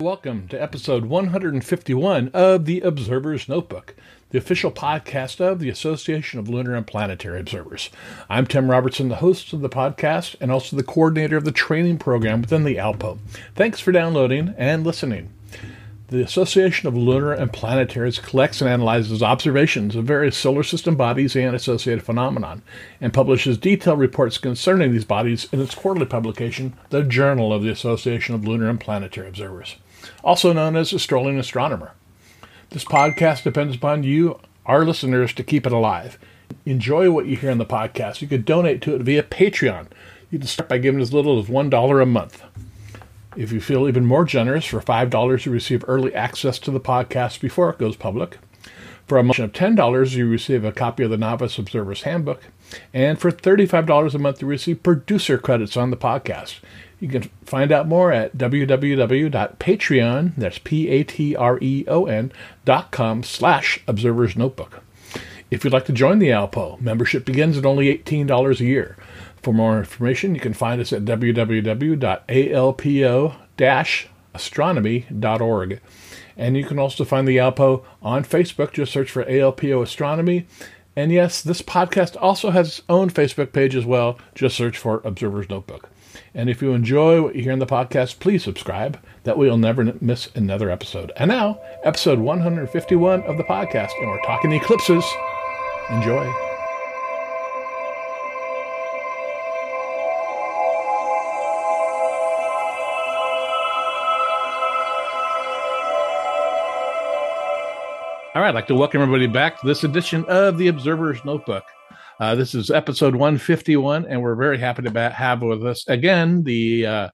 Welcome to episode 151 of the Observer's Notebook, the official podcast of the Association of Lunar and Planetary Observers. I'm Tim Robertson, the host of the podcast and also the coordinator of the training program within the ALPO. Thanks for downloading and listening. The Association of Lunar and Planetaries collects and analyzes observations of various solar system bodies and associated phenomenon, and publishes detailed reports concerning these bodies in its quarterly publication, the Journal of the Association of Lunar and Planetary Observers also known as a strolling astronomer. This podcast depends upon you, our listeners, to keep it alive. Enjoy what you hear in the podcast. You can donate to it via Patreon. You can start by giving as little as $1 a month. If you feel even more generous, for $5, you receive early access to the podcast before it goes public. For a motion of $10, you receive a copy of the Novice Observer's Handbook. And for $35 a month, you receive producer credits on the podcast. You can find out more at www.patreon, that's P-A-T-R-E-O-N, dot com slash observer's notebook. If you'd like to join the ALPO, membership begins at only $18 a year. For more information, you can find us at www.alpo-astronomy.org. And you can also find the ALPO on Facebook. Just search for ALPO Astronomy. And yes, this podcast also has its own Facebook page as well. Just search for Observer's Notebook. And if you enjoy what you hear in the podcast, please subscribe. That way you'll never miss another episode. And now, episode 151 of the podcast, and we're talking eclipses. Enjoy. All right, I'd like to welcome everybody back to this edition of the Observer's Notebook. Uh, this is episode 151, and we're very happy to have with us again the uh,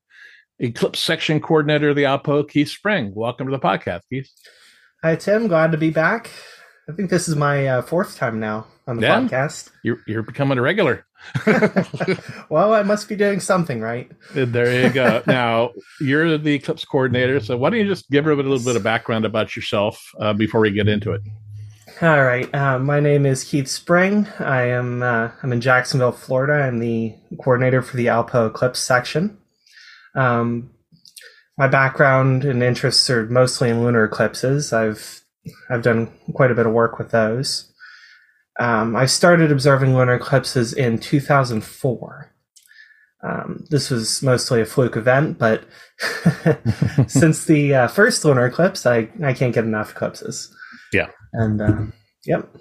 Eclipse Section Coordinator of the ALPO, Keith Spring. Welcome to the podcast, Keith. Hi, Tim. Glad to be back. I think this is my uh, fourth time now on the yeah, podcast. You're, you're becoming a regular. well, I must be doing something right. There you go. now, you're the Eclipse Coordinator, so why don't you just give everybody a little bit of background about yourself uh, before we get into it? All right. Uh, my name is Keith Spring. I am uh, I'm in Jacksonville, Florida. I'm the coordinator for the Alpo Eclipse section. Um, my background and interests are mostly in lunar eclipses. I've I've done quite a bit of work with those. Um, I started observing lunar eclipses in 2004. Um, this was mostly a fluke event, but since the uh, first lunar eclipse, I, I can't get enough eclipses. Yeah. And uh, yep,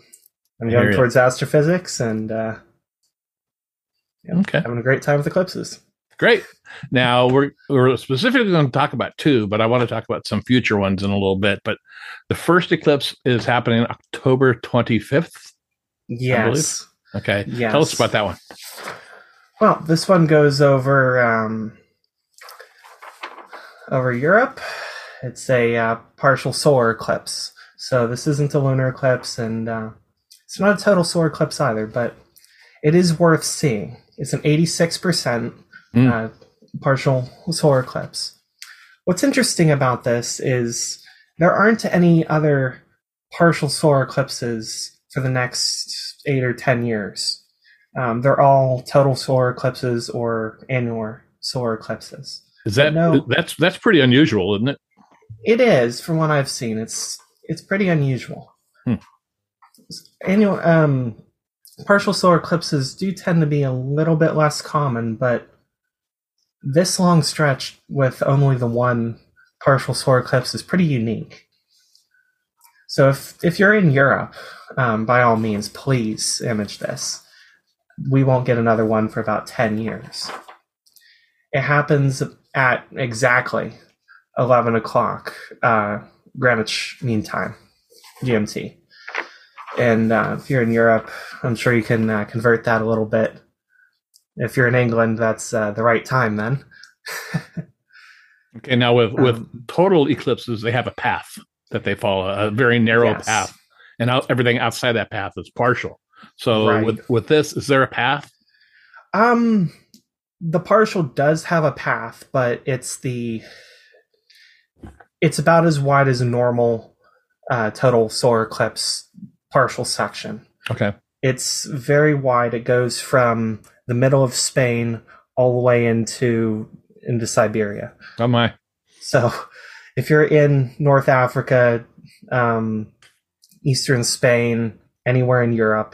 I'm going towards astrophysics and uh, yep, okay. having a great time with eclipses. Great. Now we're we're specifically going to talk about two, but I want to talk about some future ones in a little bit. But the first eclipse is happening October 25th. Yes. Okay. Yes. Tell us about that one. Well, this one goes over um, over Europe. It's a uh, partial solar eclipse. So this isn't a lunar eclipse, and uh, it's not a total solar eclipse either, but it is worth seeing. It's an 86% mm. uh, partial solar eclipse. What's interesting about this is there aren't any other partial solar eclipses for the next eight or 10 years. Um, they're all total solar eclipses or annular solar eclipses. Is that no, that's that's pretty unusual, isn't it? It is, from what I've seen. It's it's pretty unusual. Hmm. Annual um, partial solar eclipses do tend to be a little bit less common, but this long stretch with only the one partial solar eclipse is pretty unique. So if if you're in Europe, um, by all means, please image this. We won't get another one for about ten years. It happens at exactly eleven o'clock uh, Greenwich Mean Time, GMT. And uh, if you're in Europe, I'm sure you can uh, convert that a little bit. If you're in England, that's uh, the right time then. Okay, now with um, with total eclipses, they have a path that they follow, a very narrow yes. path, and out, everything outside that path is partial. So right. with with this, is there a path? Um, the partial does have a path, but it's the it's about as wide as a normal uh, total solar eclipse partial section. Okay. It's very wide. It goes from the middle of Spain all the way into into Siberia. Oh my! So, if you're in North Africa, um, Eastern Spain, anywhere in Europe,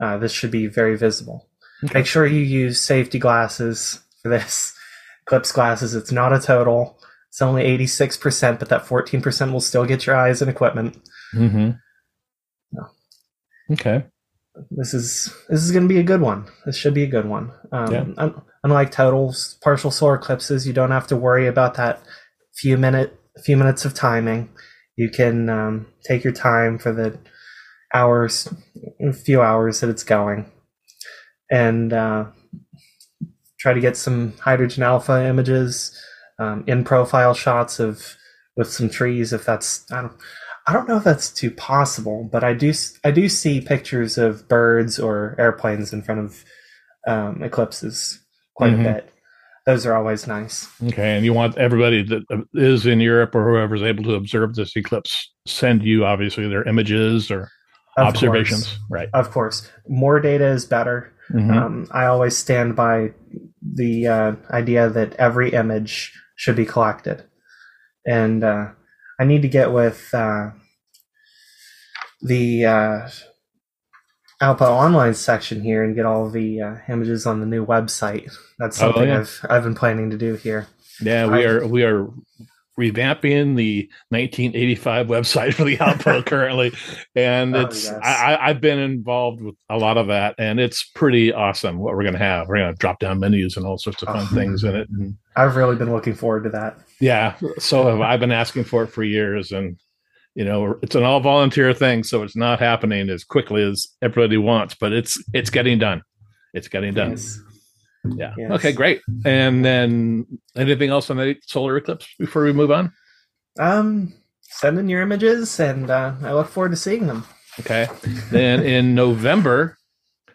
uh, this should be very visible. Okay. Make sure you use safety glasses for this. Eclipse glasses. It's not a total. It's only 86%, but that 14% will still get your eyes and equipment. Mm-hmm. No. Okay. This is this is going to be a good one. This should be a good one. Um, yeah. unlike totals, partial solar eclipses, you don't have to worry about that few minute few minutes of timing. You can um, take your time for the hours, a few hours that it's going, and uh, try to get some hydrogen alpha images um, in profile shots of with some trees if that's I don't I don't know if that's too possible, but I do I do see pictures of birds or airplanes in front of um, eclipses quite mm-hmm. a bit. Those are always nice. Okay, and you want everybody that uh, in Europe or whoever's able to observe this eclipse send you obviously their images or of observations, course. right? Of course, more data is better. Mm-hmm. Um, I always stand by the uh, idea that every image should be collected. And uh, I need to get with uh, the ALPO Online section here and get all the uh, images on the new website. That's something oh, yeah. I've I've been planning to do here. Yeah, we I, are we are revamping the 1985 website for the ALPO currently, and oh, it's yes. I, I've been involved with a lot of that, and it's pretty awesome what we're going to have. We're going to drop down menus and all sorts of fun oh, things in it. And, I've really been looking forward to that. Yeah, so have I've been asking for it for years, and you know it's an all volunteer thing, so it's not happening as quickly as everybody wants, but it's it's getting done. It's getting done. Yes. Yeah. Yes. Okay, great. And then anything else on the solar eclipse before we move on? Um, send in your images, and uh, I look forward to seeing them. Okay. then in November,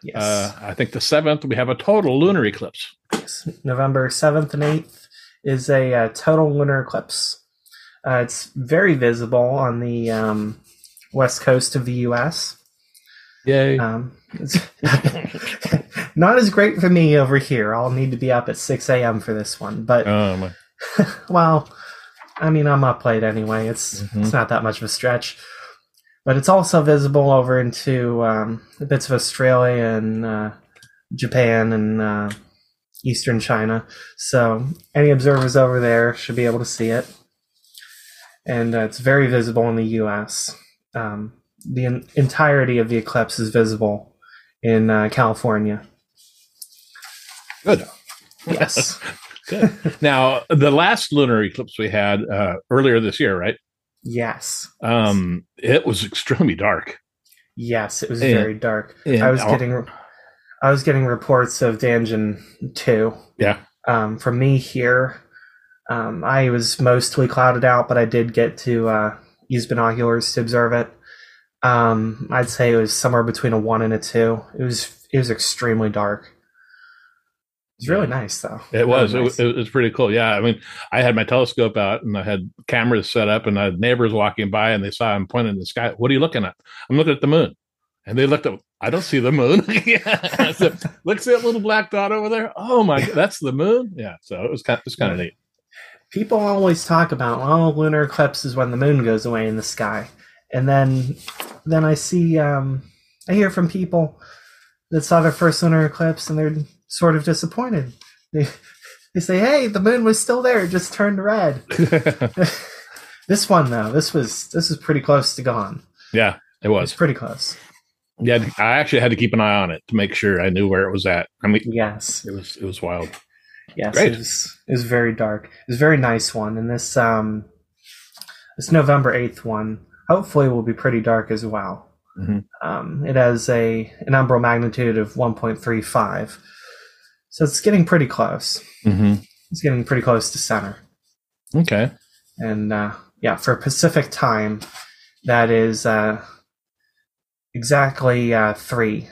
yes. Uh, I think the seventh, we have a total lunar eclipse. Yes. November seventh and eighth is a uh, total lunar eclipse. Uh, it's very visible on the um, west coast of the U.S. Yay! Um, not as great for me over here. I'll need to be up at 6 a.m. for this one. But, oh, well, I mean, I'm up late anyway. It's mm-hmm. it's not that much of a stretch. But it's also visible over into um, bits of Australia and uh, Japan and uh, Eastern China. So any observers over there should be able to see it. And uh, it's very visible in the U.S. Um, the en- entirety of the eclipse is visible in uh, California. Good. Yes. Good. Now, the last lunar eclipse we had uh, earlier this year, right? Yes. Um, it was extremely dark. Yes, it was and, very dark. I was getting, I was getting reports of Danjon two. Yeah. Um, from me here, um, I was mostly clouded out, but I did get to uh, use binoculars to observe it. Um, I'd say it was somewhere between a one and a two. It was it was extremely dark. It's really nice, though. It was. Nice. It, it, was pretty cool. Yeah. I mean, I had my telescope out and I had cameras set up, and I had neighbors walking by and they saw him pointing in the sky. What are you looking at? I'm looking at the moon. And they looked up. I don't see the moon. yeah. so, look, see that little black dot over there? Oh my, that's the moon. Yeah. So it was kind. Of, it was kind of neat. People always talk about, oh, lunar eclipse is when the moon goes away in the sky, and then, then I see, um, I hear from people that saw their first lunar eclipse, and they're sort of disappointed. They, they say, "Hey, the moon was still there; it just turned red." this one, though, this was this was pretty close to gone. Yeah, it was. pretty close. Yeah, I actually had to keep an eye on it to make sure I knew where it was at. I mean, yes, it was it was wild. Yes, Great. it was it was very dark. It was a very nice one, and this um this November eighth one hopefully will be pretty dark as well. Mm-hmm. Um, it has a an umbral magnitude of one point three five, so it's getting pretty close. Mm-hmm. It's getting pretty close to center. Okay. And uh, yeah, for Pacific time, that is uh, exactly uh, three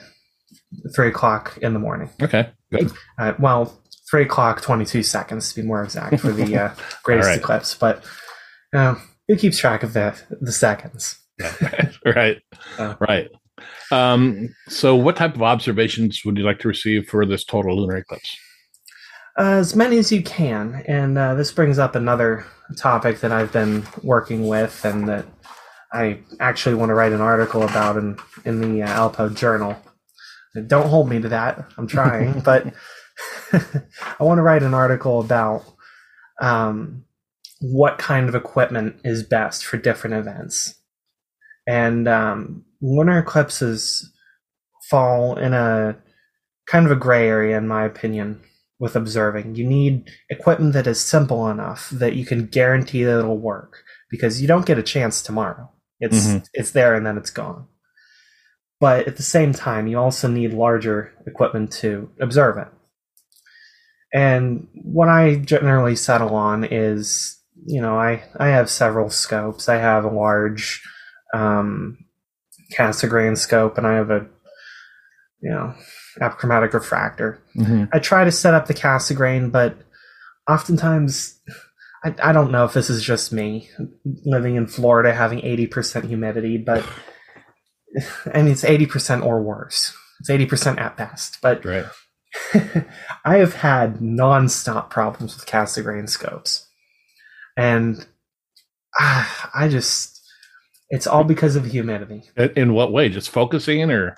three o'clock in the morning. Okay. Good. Uh, well, three o'clock twenty two seconds to be more exact for the uh, greatest right. eclipse. But uh, who keeps track of the the seconds? right. Right. Um, so, what type of observations would you like to receive for this total lunar eclipse? Uh, as many as you can, and uh, this brings up another topic that I've been working with, and that I actually want to write an article about in in the uh, Alpo Journal. Don't hold me to that. I'm trying, but I want to write an article about um, what kind of equipment is best for different events. And um, lunar eclipses fall in a kind of a gray area, in my opinion, with observing. You need equipment that is simple enough that you can guarantee that it'll work because you don't get a chance tomorrow. It's Mhm. it's there and then it's gone. But at the same time, you also need larger equipment to observe it. And what I generally settle on is, you know, I, I have several scopes. I have a large um, Cassegrain scope, and I have a, you know, apochromatic refractor. Mm-hmm. I try to set up the Cassegrain, but oftentimes I, I don't know if this is just me living in Florida having 80% humidity, but I mean, it's 80% or worse. It's 80% at best. But Right. I have had non-stop problems with Cassegrain scopes. And ah, I just, it's all because of humidity. In, what way? Just focusing or?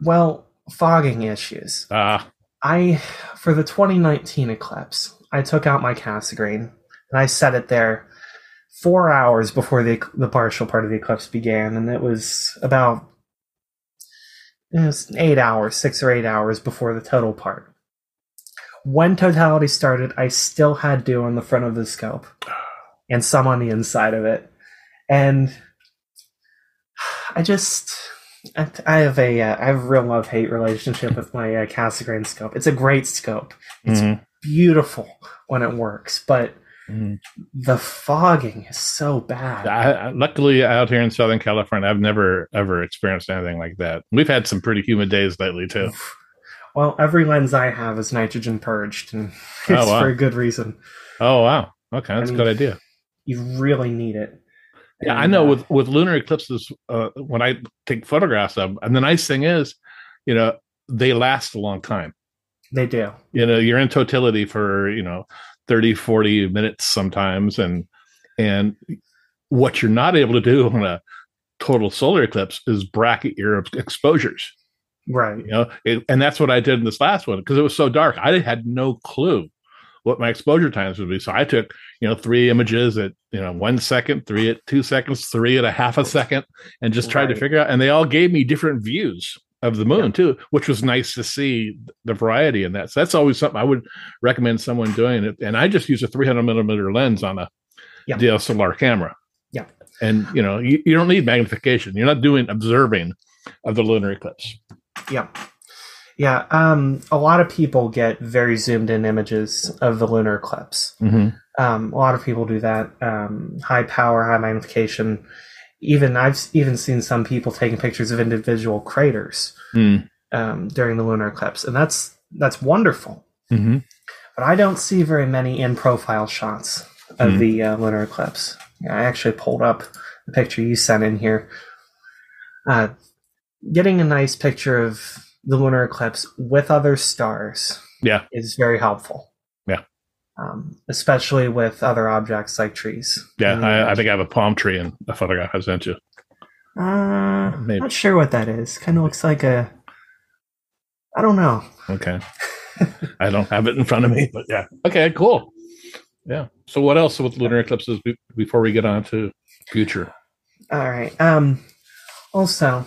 Well, fogging issues. Ah, I for the 2019 eclipse, I took out my Cassegrain and I set it there four hours before the the partial part of the eclipse began, and it was about it was eight hours, six or eight hours before the total part. When totality started, I still had dew on the front of the scope and some on the inside of it, and I just I I have a uh, I have a real love hate relationship with my uh, Cassegrain scope. It's a great scope. It's mhm, beautiful when it works, but mhm. the fogging is so bad. I, luckily, out here in Southern California, I've never ever experienced anything like that. We've had some pretty humid days lately too. Well, every lens I have is nitrogen purged, and Oh, it's wow. for a good reason. Oh wow, okay, that's I a mean, good idea. You really need it. Yeah, I know uh, with with lunar eclipses, uh, when I take photographs of, and the nice thing is, you know, they last a long time. they do. You know, you're in totality for you know 30, 40 minutes sometimes, and and what you're not able to do on a total solar eclipse is bracket your exposures. Right. you know it, and that's what i did in this last one because it was so dark i had no clue what my exposure times would be so i took you know three images at you know one second three at two seconds three at a half a second and just tried to figure out and they all gave me different views of the moon Yeah. too which was nice to see the variety in that so that's always something i would recommend someone doing it and i just use a 300 millimeter lens on a Yeah. dslr camera Yeah. and you know you, you don't need magnification you're not doing observing of the lunar eclipse Yeah. Yeah. Um, a lot of people get very zoomed in images of the lunar eclipse. mm-hmm. Um, a lot of people do that. Um, high power, high magnification. Even I've even seen some people taking pictures of individual craters Mm. um, during the lunar eclipse, and that's that's wonderful. Mm-hmm. But I don't see very many in profile shots of Hmm. the uh, lunar eclipse. Yeah, I actually pulled up the picture you sent in here. Uh, getting a nice picture of the lunar eclipse with other stars Yeah. is very helpful. Um, especially with other objects like trees. Yeah, I, I think I have a palm tree in a photograph I sent you. Uh, Maybe. not sure what that is. Kind of looks like a. I don't know. Okay. I don't have it in front of me, but yeah. Okay, cool. Yeah. So what else with lunar eclipses before we get on to future? All right. Um. Also,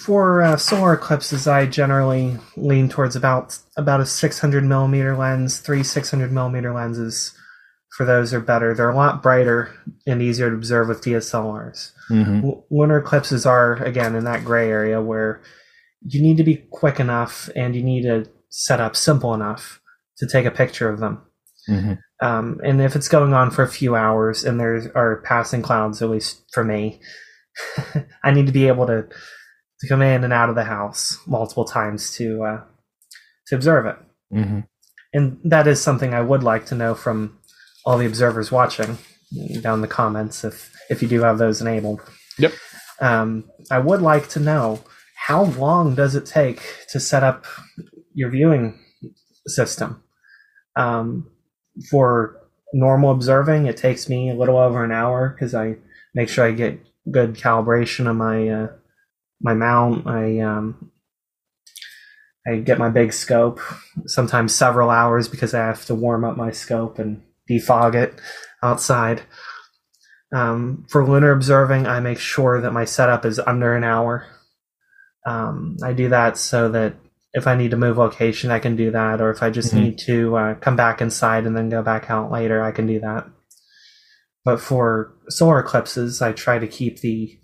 for uh, solar eclipses, I generally lean towards about about a 600 millimeter lens. Three 600 millimeter lenses for those are better. They're a lot brighter and easier to observe with DSLRs. Mm-hmm. Lunar eclipses are again in that gray area where you need to be quick enough and you need to set up simple enough to take a picture of them. Mm-hmm. Um, and if it's going on for a few hours and there are passing clouds, at least for me, I need to be able to to come in and out of the house multiple times to uh, to observe it. Mm-hmm. And that is something I would like to know from all the observers watching down in the comments if if you do have those enabled. Yep. Um, I would like to know how long does it take to set up your viewing system. Um, for normal observing, it takes me a little over an hour because I make sure I get good calibration on my uh, my mount. I um, I get my big scope, sometimes several hours because I have to warm up my scope and defog it outside. Um, for lunar observing, I make sure that my setup is under an hour. Um, I do that so that if I need to move location, I can do that, or if I just mm-hmm. need to uh, come back inside and then go back out later, I can do that. But for solar eclipses, I try to keep the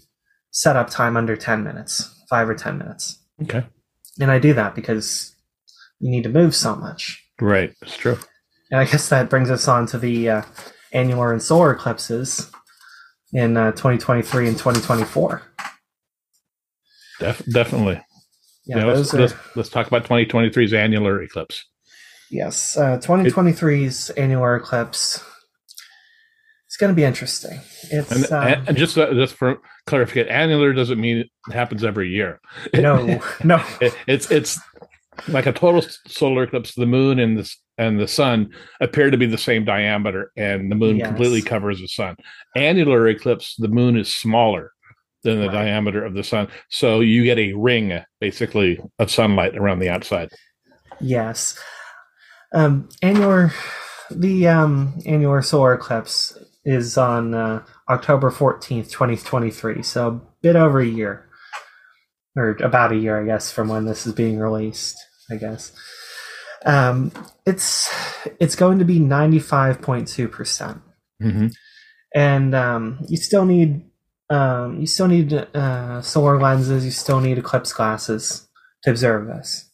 setup time under 10 minutes, five or 10 minutes. Okay. And I do that because you need to move so much. Right, it's true. And I guess that brings us on to the uh, annular and solar eclipses in uh, 2023 and 2024. Def- definitely. Yeah, yeah let's, are, let's, let's, talk about 2023's annular eclipse. Yes, uh, 2023's it, annular eclipse. It's going to be interesting. It's and, um, and just uh, just for clarification, annular doesn't mean it happens every year. No, no. It, it's it's like a total solar eclipse. The moon and the and the sun appear to be the same diameter, and the moon yes. completely covers the sun. Annular eclipse, the moon is smaller than the right. diameter of the sun. So you get a ring basically of sunlight around the outside. Yes. Um, annular, the um, annular solar eclipse is on uh, October 14th, 2023. So a bit over a year, or about a year, I guess, from when this is being released, I guess. Um, it's it's going to be 95.2 percent, mm-hmm. and um, you still need um, you still need uh, solar lenses. You still need eclipse glasses to observe this.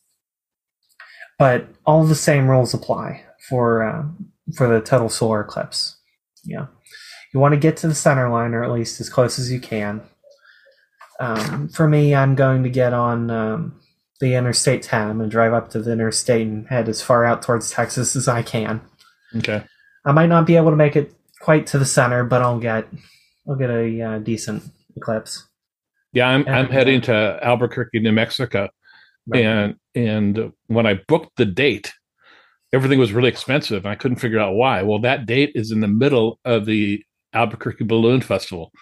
But all the same rules apply for uh, for the total solar eclipse. Yeah, you want to get to the center line, or at least as close as you can. Um, for me, I'm going to get on um, the Interstate 10 and drive up to the interstate and head as far out towards Texas as I can. Okay. I might not be able to make it quite to the center, but I'll get I'll get a uh, decent eclipse. Yeah, I'm and, I'm heading uh, to Albuquerque, New Mexico, right. and and when I booked the date, everything was really expensive. I couldn't figure out why. Well, that date is in the middle of the Albuquerque Balloon Festival.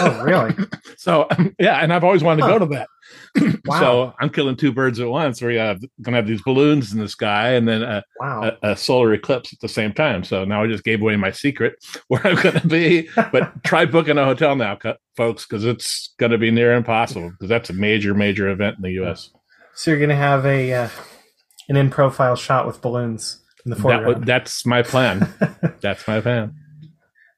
Oh, really? so yeah, and I've always wanted to huh. go to that. wow. So I'm killing two birds at once. We're have gonna have these balloons in the sky and then a, wow. a, a, solar eclipse at the same time. So now I just gave away my secret where I'm gonna be. But try booking a hotel now, folks, because it's gonna be near impossible because that's a major, major event in the U.S. So you're gonna have a uh, an in profile shot with balloons in the foreground. That, that's my plan. that's my plan.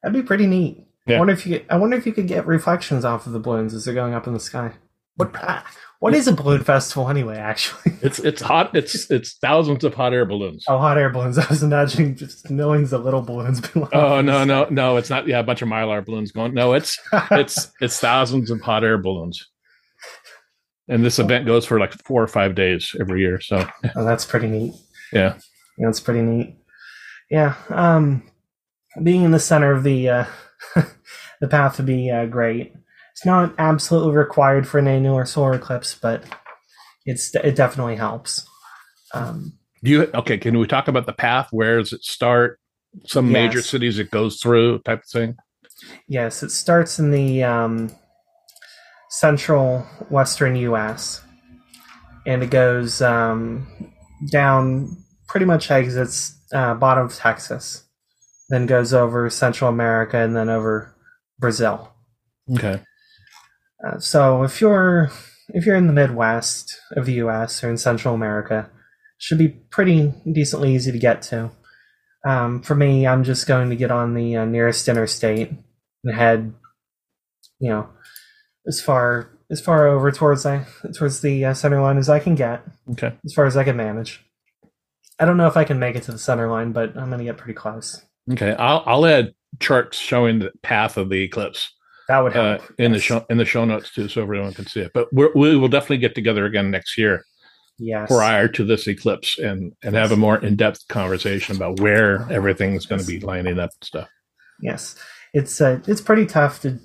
That'd be pretty neat. Yeah. I wonder if you could, I wonder if you could get reflections off of the balloons as they're going up in the sky. What uh, what is a balloon festival anyway? Actually, it's it's hot. It's it's thousands of hot air balloons. Oh, hot air balloons! I was imagining just millions of little balloons. oh no no no! It's not. Yeah, a bunch of mylar balloons going. No, it's it's it's thousands of hot air balloons. And this event goes for like four or five days every year. So oh, that's pretty neat. Yeah, yeah, that's pretty neat. Yeah, um, being in the center of the uh, the path would be uh, great. It's not absolutely required for an annular solar eclipse, but it's it definitely helps. Um, Do you okay? Can we talk about the path? Where does it start? Some yes. major cities it goes through, type of thing. Yes, it starts in the um, central western U.S. and it goes um, down, pretty much exits uh, bottom of Texas, then goes over Central America and then over Brazil. Okay. Uh, so if you're if you're in the Midwest of the U.S. or in Central America, should be pretty decently easy to get to. Um, for me, I'm just going to get on the uh, nearest interstate and head, you know, as far as far over towards the towards the uh, center line as I can get. Okay. As far as I can manage. I don't know if I can make it to the center line, but I'm going to get pretty close. Okay, I'll I'll add charts showing the path of the eclipse That would uh, help. in the show in the show notes too, so everyone can see it. But we will definitely get together again next year Yes. prior to this eclipse and and have a more in depth conversation about where everything's going to be lining up and stuff. Yes. It's uh, it's pretty tough to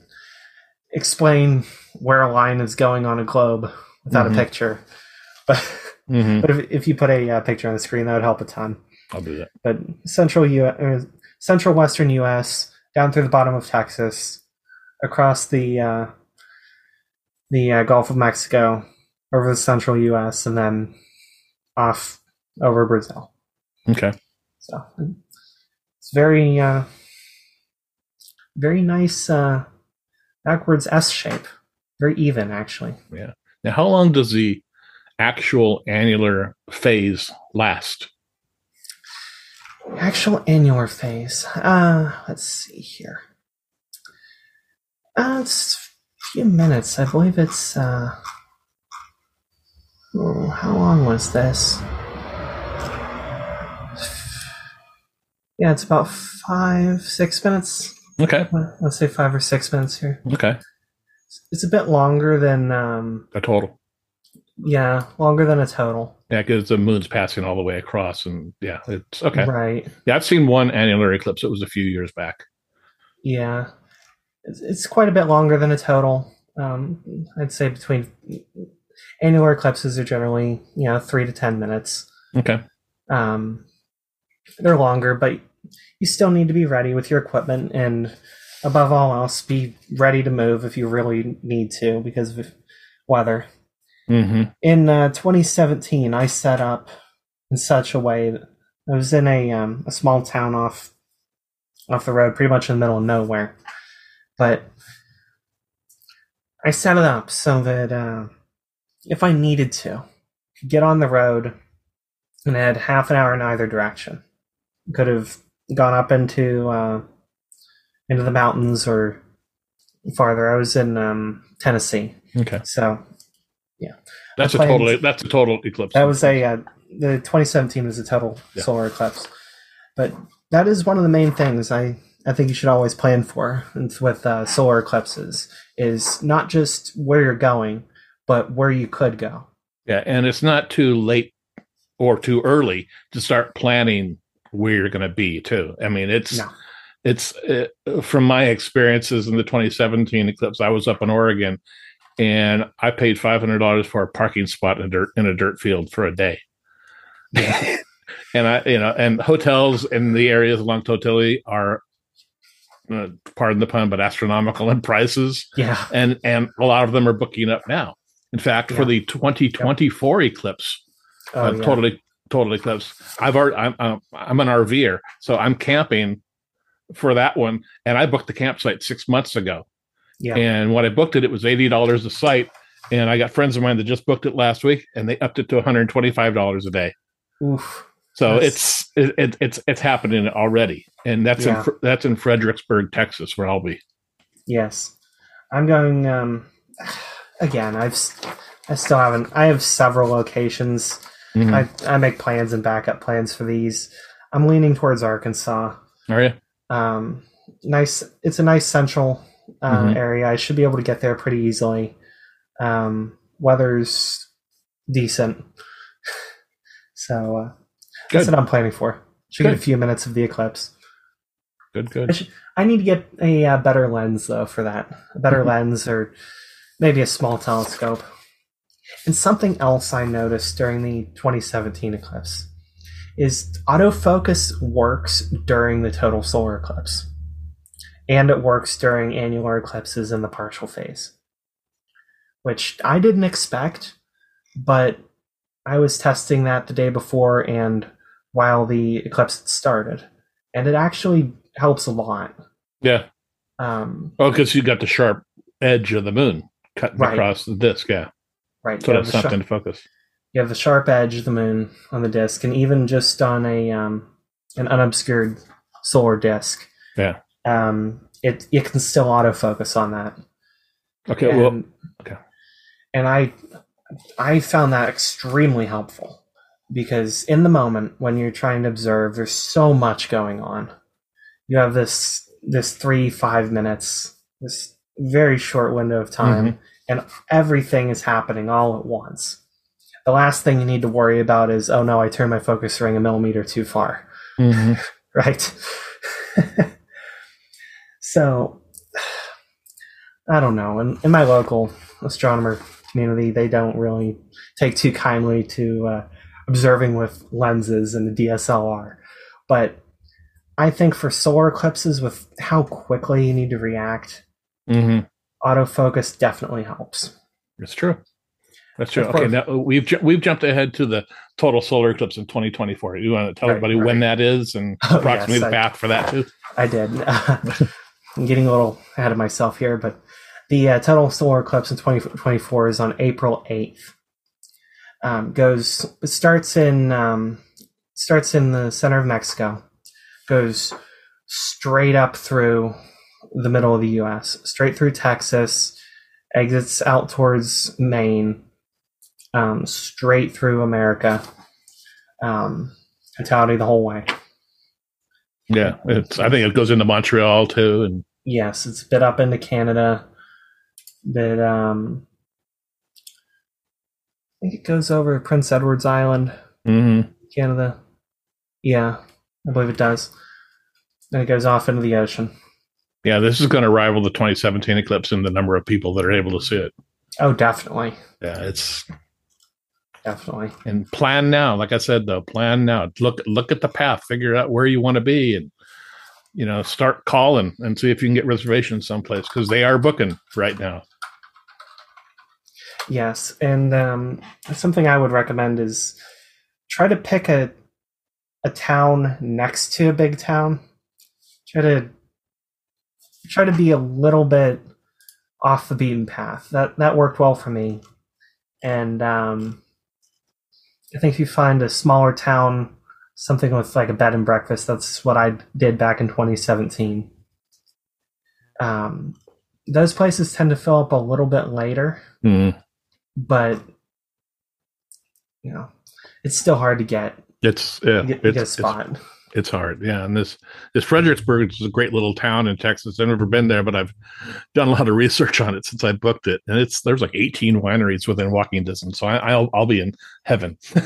explain where a line is going on a globe without Mhm. a picture. But hmm but if, if you put a uh, picture on the screen, that would help a ton. I'll do that. But central U. Central western U.S. down through the bottom of Texas, across the uh, the uh, Gulf of Mexico, over the central U.S. and then off over Brazil. Okay. So it's very uh, very nice uh, backwards S shape. Very even, actually. Yeah. Now, how long does the actual annular phase last? Actual annular phase. Uh, let's see here. Uh, it's a few minutes. I believe it's. Uh, oh, how long was this? Yeah, it's about five, six minutes. Okay. Let's say five or six minutes here. Okay. It's a bit longer than, um, A total. yeah, longer than a total. Yeah, because the moon's passing all the way across, and yeah, it's okay. Right. Yeah, I've seen one annular eclipse. It was a few years back. Yeah, it's, it's quite a bit longer than a total. Um, I'd say between annular eclipses are generally you know three to ten minutes. Okay. Um, they're longer, but you still need to be ready with your equipment, and above all else, be ready to move if you really need to because of weather. Hmm In uh, 2017, I set up in such a way that I was in a um, a small town off off the road, pretty much in the middle of nowhere. But I set it up so that uh, if I needed to, could get on the road and I had half an hour in either direction. Could have gone up into uh, into the mountains or farther. I was in um, Tennessee, Okay. so That's a total. That's a total eclipse. that was a uh, the 2017 was a total Yeah. solar eclipse, but that is one of the main things I I think you should always plan for with uh, solar eclipses is not just where you're going, but where you could go. Yeah, and it's not too late or too early to start planning where you're going to be too. I mean, it's No. it's uh, from my experiences in the 2017 eclipse. I was up in Oregon, and I paid five hundred dollars for a parking spot in a dirt in a dirt field for a day. and I, you know, and hotels in the areas along totality are, uh, pardon the pun, but astronomical in prices Yeah, and and a lot of them are booking up now. In fact, for the 2024 eclipse, oh, uh, yeah. totally total eclipse, I've already I'm uh, I'm an RVer, so I'm camping for that one, and I booked the campsite six months ago. Yeah, And when I booked it, it was eighty dollars a site, and I got friends of mine that just booked it last week, and they upped it to one hundred twenty five dollars a day. Oof. So That's- it's it, it, it's it's happening already, and that's in Yeah. Fr- that's in Fredericksburg, Texas, where I'll be. Yes, I'm going. Um, again, I've I still haven't. I have several locations. Mhm. I I make plans and backup plans for these. I'm leaning towards Arkansas. Are you? Um, nice. It's a nice central uh, Mhm. area. I should be able to get there pretty easily. Um, weather's decent, so uh, that's what I'm planning for. Should get a few minutes of the eclipse. Good, I, good. should, I need to get a uh, better lens though for that. A better Mhm. lens or maybe a small telescope. And something else I noticed during the 2017 eclipse is autofocus works during the total solar eclipse. And it works during annular eclipses in the partial phase. Which I didn't expect, but I was testing that the day before and while the eclipse started. And it actually helps a lot. Yeah. Um, Oh, because you got the sharp edge of the moon cutting Right. across the disc. Yeah. right. So that's the something sharp, to focus. you have the sharp edge of the moon on the disk, and even just on a um, an unobscured solar disk, Yeah. Um, it it can still autofocus on that. Okay. and, well, okay. And I I found that extremely helpful because in the moment when you're trying to observe, there's so much going on. You have this this three five minutes, this very short window of time, Mhm. and everything is happening all at once. The last thing you need to worry about is, oh no, I turned my focus ring a millimeter too far Mhm. right? so, I don't know. In, in my local astronomer community, they don't really take too kindly to uh, observing with lenses and the DSLR. But I think for solar eclipses, with how quickly you need to react, Mhm. autofocus definitely helps. It's true. That's true. Okay, now we've we've jumped ahead to the total solar eclipse in 2024. You want to tell Right, everybody when that is and Oh, approximately yes, the I- path for that too? I did. I'm getting a little ahead of myself here, but the uh, total solar eclipse in 2024 is on April 8th. Um, goes starts in um, starts in the center of Mexico, goes straight up through the middle of the U.S., straight through Texas, exits out towards Maine, um, straight through America, um, totality the whole way. Yeah, it's. I think it goes into Montreal too, and Yes, it's bit up into Canada. Bit um I think it goes over Prince Edward's Island, Mhm. Canada. Yeah, I believe it does. Then it goes off into the ocean. yeah, this is going to rival the 2017 eclipse in the number of people that are able to see it. Oh, definitely. Yeah, it's Definitely. and plan now. Like I said, though, plan now. Look look at the path. Figure out where you want to be, and you know, start calling and see if you can get reservations someplace because they are booking right now. Yes, and um, something I would recommend is try to pick a a town next to a big town. Try to try to be a little bit off the beaten path. That that worked well for me, and um, I think if you find a smaller town, something with like a bed and breakfast, that's what I did back in 2017. Um, those places tend to fill up a little bit later Mhm. but you know, it's still hard to get It's yeah, get, get a it's, it's spot. It's hard. Yeah, and this this Fredericksburg is a great little town in Texas. I've never been there, but I've done a lot of research on it since I booked it, and it's there's like 18 wineries within walking distance. So I, I'll I'll be in heaven.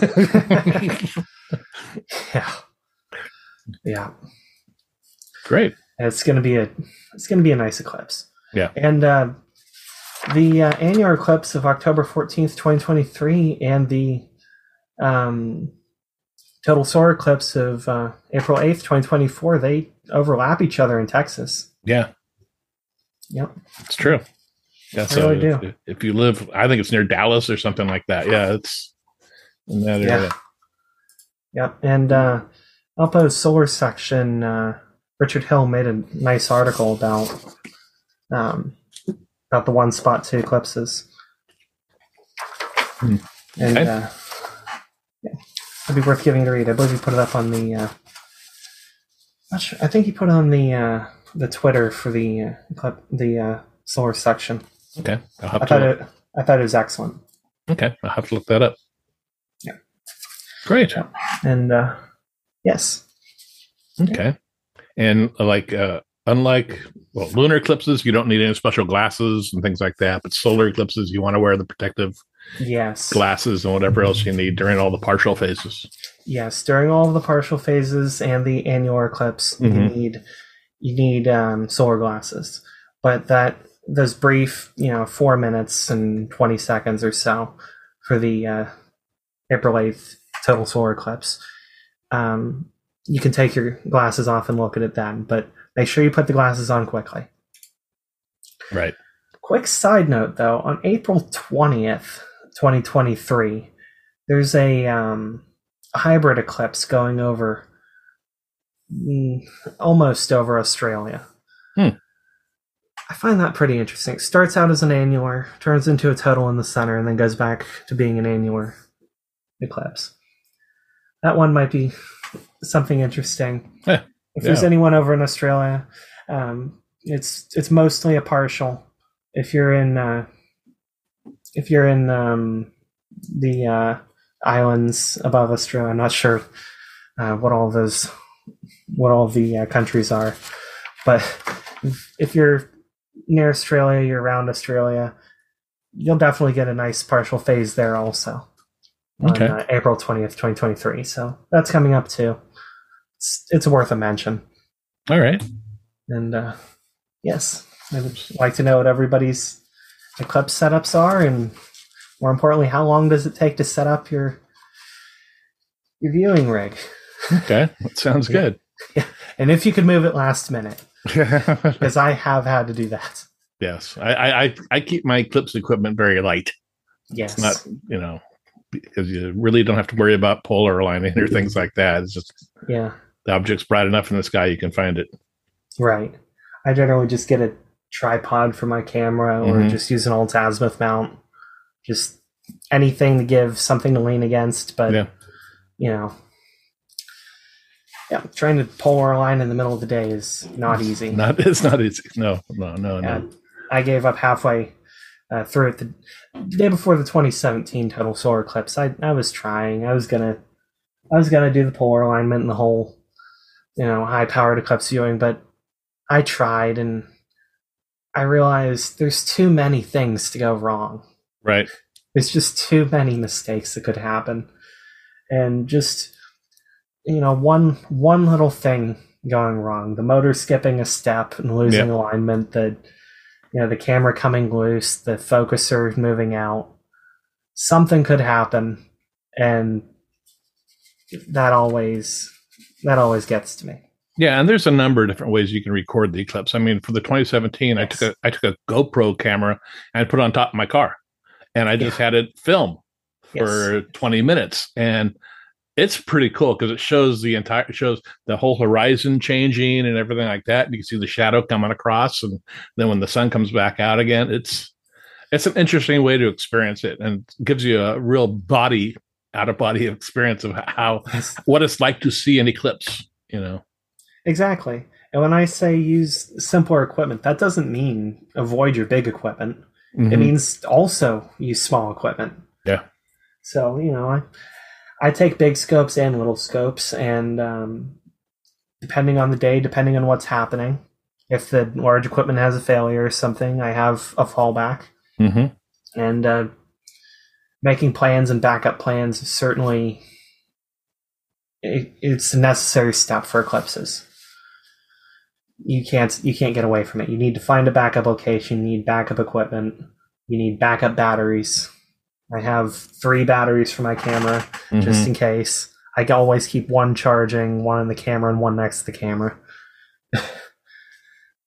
yeah, yeah. Great. It's gonna be a it's gonna be a nice eclipse. Yeah. and uh, the uh, annular eclipse of October fourteenth, twenty twenty three, and the um, total solar eclipse of uh, April eighth, twenty twenty four, they overlap each other in Texas. Yeah, Yep. it's true. Yeah, I so really if, do. if you live, I think it's near Dallas or something like that. Yeah, it's in that Yeah. area. Yep. And uh, Alpo's solar section, uh, Richard Hill made a nice article about um, about the one spot two eclipses. Hmm. And Okay. uh, yeah, it'd be worth giving it a read. I believe he put it up on the. Uh, not sure, I think he put it on the uh, the Twitter for the uh, the uh, solar section. Okay, I'll I have to. thought Look, it. I thought it was excellent. okay, I'll have to look that up. Yeah. Great. And uh, yes, Okay. And uh, like, uh, unlike well, lunar eclipses, you don't need any special glasses and things like that. But solar eclipses, you want to wear the protective yes, glasses and whatever else you need during all the partial phases. Yes, during all the partial phases and the annual eclipse, you Mhm. need you need um, solar glasses. But that those brief, you know, four minutes and twenty seconds or so for the uh, April eighth total solar eclipse, um, you can take your glasses off and look at it then. But make sure you put the glasses on quickly. Right. Quick side note though, on April 20th, 2023, there's a um, hybrid eclipse going over mm, almost over Australia. Hmm. I find that pretty interesting. It starts out as an annular, turns into a total in the center, and then goes back to being an annular eclipse. That one might be something interesting. Yeah. If there's anyone over in Australia, um, it's it's mostly a partial. If you're in uh, if you're in um, the uh, islands above Australia. I'm not sure uh, what all those what all the uh, countries are, but if you're near Australia, you're around Australia, you'll definitely get a nice partial phase there also. Okay. On, uh, April 20th, 2023. So that's coming up too. It's, it's worth a mention. All right. And uh, yes, I'd like to know what everybody's Eclipse setups are, and more importantly, how long does it take to set up your your viewing rig? Okay. That sounds good. And if you could move it last minute, because I have had to do that. yes. I, I, I- keep my Eclipse equipment very light. Yes. It's not, you know, because you really don't have to worry about polar aligning or things like that. It's just yeah. the object's bright enough in the sky, you can find it. Right. I generally just get a tripod for my camera or Mhm. just use an old azimuth mount. Just anything to give something to lean against, but Yeah. you know. Yeah, trying to polar align in the middle of the day is not easy. Not, it's not easy. No, no, no, no. I gave up halfway uh, through it the, the day before the 2017 total solar eclipse. I, I was trying. I was gonna I was gonna do the polar alignment and the whole you know high powered eclipse viewing, but I tried and I realized there's too many things to go wrong. Right. There's just too many mistakes that could happen, and just you know one one little thing going wrong, the motor skipping a step and losing Yeah. alignment, the you know the camera coming loose, the focuser moving out, something could happen, and that always that always gets to me. Yeah, and there's a number of different ways you can record the eclipse. I mean, for the 2017, I took a I took a GoPro camera and put it on top of my car, and I just had it film for 20 minutes, and it's pretty cool because it shows the entire it shows the whole horizon changing and everything like that. And you can see the shadow coming across, and then when the sun comes back out again, it's it's an interesting way to experience it, and gives you a real body out of body experience of how Yes. what it's like to see an eclipse. You know. Exactly. And when I say use simpler equipment, that doesn't mean avoid your big equipment. It Mhm. means also use small equipment. Yeah. So, you know, I, I take big scopes and little scopes, and um, depending on the day, depending on what's happening, if the large equipment has a failure or something, I have a fallback. Mhm. And uh, making plans and backup plans is certainly it, it's a necessary step for eclipses you can't you can't get away from it. You need to find a backup location. You need backup equipment. You need backup batteries. I have three batteries for my camera just Mhm. in case. I can always keep one charging, one in the camera, and one next to the camera.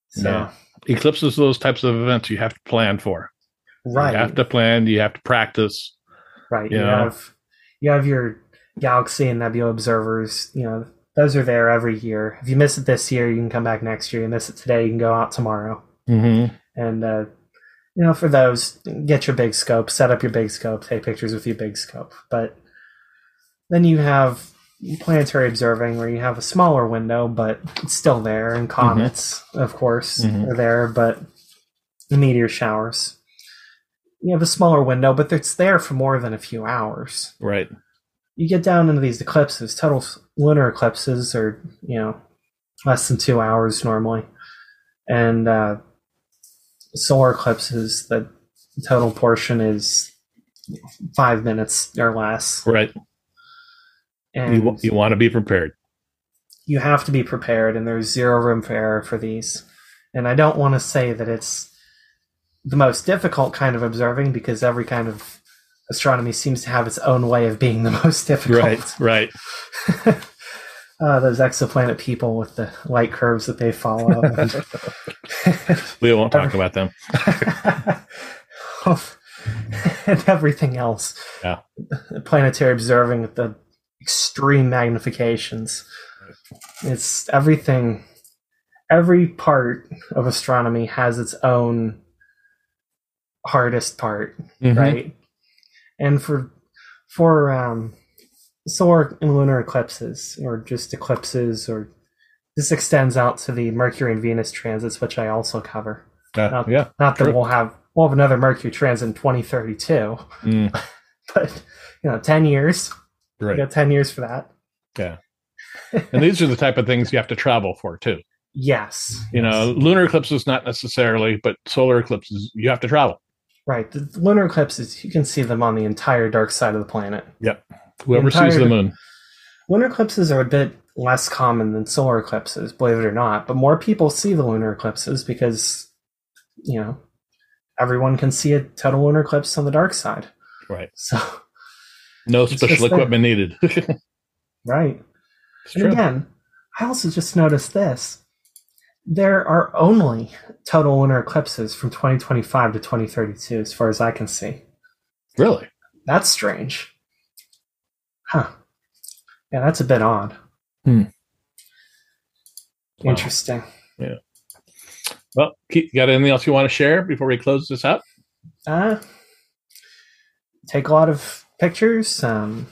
so Yeah. eclipses are those types of events you have to plan for. right, You have to plan. You have to practice. right. You yeah. have you have your galaxy and nebula observers. You know those are there every year. If you miss it this year, you can come back next year. You miss it today, you can go out tomorrow. Mm-hmm. And uh, you know, for those, get your big scope, set up your big scope, take pictures with your big scope. But then you have planetary observing, where you have a smaller window, but it's still there. And comets, of course, Mhm. are there, but the meteor showers. You have a smaller window, but it's there for more than a few hours. Right. You get down into these eclipses, total lunar eclipses are, you know, less than two hours normally. And uh, solar eclipses, the total portion is five minutes or less. Right. And You, you want to be prepared. you have to be prepared, and there's zero room for error for these. And I don't want to say that it's the most difficult kind of observing because every kind of astronomy seems to have its own way of being the most difficult. Right. Right. uh, those exoplanet people with the light curves that they follow. we won't talk about them. and everything else. Yeah. Planetary observing with the extreme magnifications. It's everything. Every part of astronomy has its own hardest part, Mhm. right? And for for um, solar and lunar eclipses, or just eclipses, or this extends out to the Mercury and Venus transits, which I also cover. Uh, Not- yeah. Not that we'll have we'll have another Mercury transit in 2032, Mm. but you know, ten years. Right. You got ten years for that. Yeah. and these are the type of things you have to travel for too. Yes. You know, lunar eclipses not necessarily, but solar eclipses you have to travel. Right. The lunar eclipses, you can see them on the entire dark side of the planet. Yep. Whoever The entire- sees the moon. Lunar eclipses are a bit less common than solar eclipses, believe it or not, but more people see the lunar eclipses because, you know, everyone can see a total lunar eclipse on the dark side. Right. So, No special just there. equipment needed. it's right. And true. again, I also just noticed this. There are only total lunar eclipses from 2025 to 2032, as far as I can see. Really? That's strange. Huh. Yeah, that's a bit odd. Hmm. Wow. Interesting. Well, Keith, you got anything else you want to share before we close this out? Uh, take a lot of pictures. Um,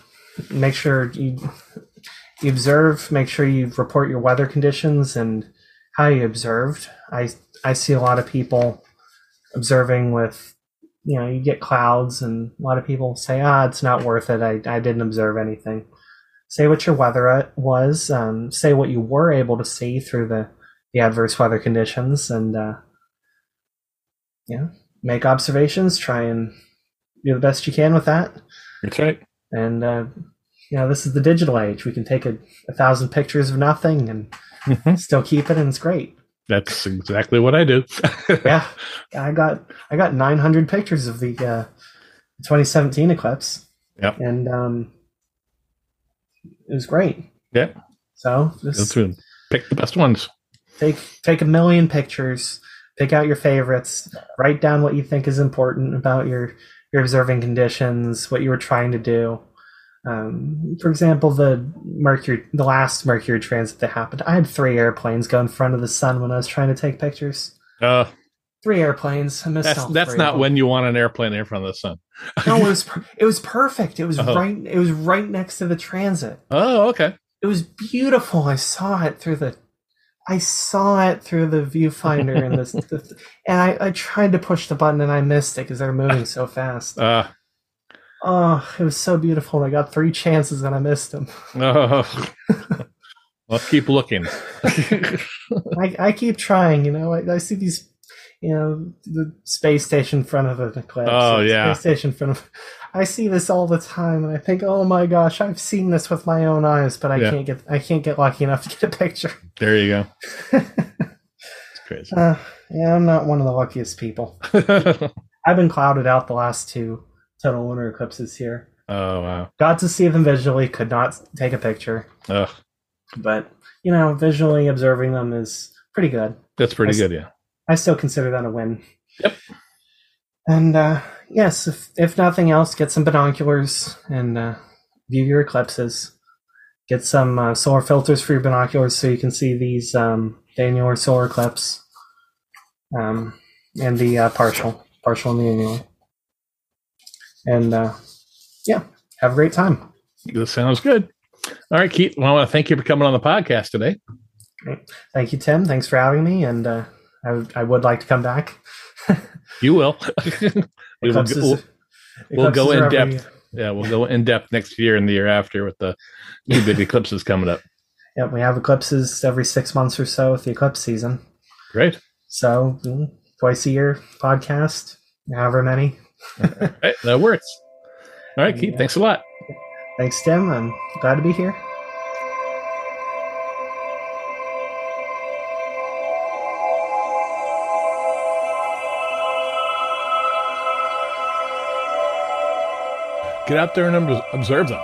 make sure you you observe. Make sure you report your weather conditions and how you observed. I I see a lot of people observing with, you know, you get clouds, and a lot of people say, ah, it's not worth it. I I didn't observe anything. Say what your weather uh, was. Um, say what you were able to see through the the adverse weather conditions, and uh, yeah, make observations. Try and do the best you can with that. That's right. And uh, you know, this is the digital age. We can take a, a thousand pictures of nothing and Mhm. still keep it, and it's great. That's exactly what I do. Yeah, I got I got 900 pictures of the uh, 2017 eclipse. Yep. and um, it was great. Yeah. So just good. Pick the best ones. take take a million pictures, pick out your favorites, write down what you think is important about your your observing conditions, what you were trying to do. Um, for example, the Mercury, the last Mercury transit that happened, I had three airplanes go in front of the sun when I was trying to take pictures. Uh, Three airplanes. I missed that's that's not when you want an airplane in front of the sun. No, it was it was perfect. It was Oh. right. It was right next to the transit. Oh, okay. It was beautiful. I saw it through the, I saw it through the viewfinder and this, the, and I, I tried to push the button and I missed it because they're moving so fast. Uh, Oh, it was so beautiful. I got three chances and I missed them. oh. Let's keep looking. I, I keep trying. You know, I, I see these, you know, the space station in front of an eclipse. Oh, yeah. space station in front of. I see this all the time, and I think, oh my gosh, I've seen this with my own eyes, but I Yeah. can't get I can't get lucky enough to get a picture. there you go. It's crazy. Uh, yeah, I'm not one of the luckiest people. I've been clouded out the last two total lunar eclipses here. oh wow. Got to see them visually, could not take a picture, Ugh, but you know, visually observing them is pretty good. that's pretty I good. Yeah. I still consider that a win. Yep. And uh, yes, if if nothing else, get some binoculars and uh, view your eclipses. Get some uh, solar filters for your binoculars so you can see these um, the annular solar eclipse, um, and the uh, partial, partial and the annular. And uh, yeah, have a great time. This sounds good. All right, Keith. Well, I want to thank you for coming on the podcast today. Thank you, Tim. Thanks for having me, and uh, I would I would like to come back. You will. we will Eclipses- we'll, we'll go in depth. yeah, we'll go in depth next year and the year after with the new big eclipses coming up. Yep, we have eclipses every six months or so with the eclipse season. Great. So mm, twice a year podcast, however many. All right, that works. All right, Keith. Yeah. Thanks a lot. Thanks, Tim. I'm glad to be here. Get out there and observe them.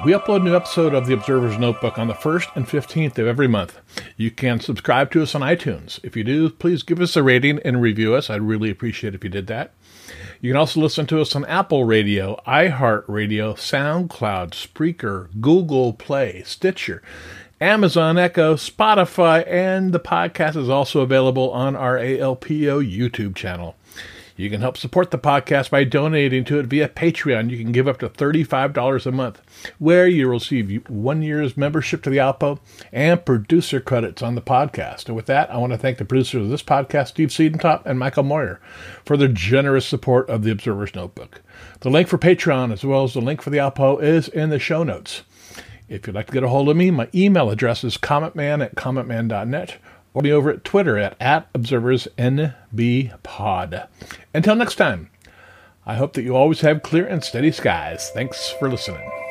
We upload a new episode of the Observer's Notebook on the 1st and 15th of every month. You can subscribe to us on iTunes. If you do, please give us a rating and review us. I'd really appreciate if you did that. You can also listen to us on Apple Radio, iHeartRadio, SoundCloud, Spreaker, Google Play, Stitcher, Amazon Echo, Spotify, and the podcast is also available on our ALPO YouTube channel. You can help support the podcast by donating to it via Patreon. You can give up to $35 a month, where you'll receive one year's membership to the ALPO and producer credits on the podcast. And with that, I want to thank the producers of this podcast, Steve Siedentop and Michael Moyer, for their generous support of the Observer's Notebook. The link for Patreon, as well as the link for the ALPO, is in the show notes. If you'd like to get a hold of me, my email address is cometman at cometman.net or be over at Twitter at, at ObserversNBPod. Until next time, I hope that you always have clear and steady skies. Thanks for listening.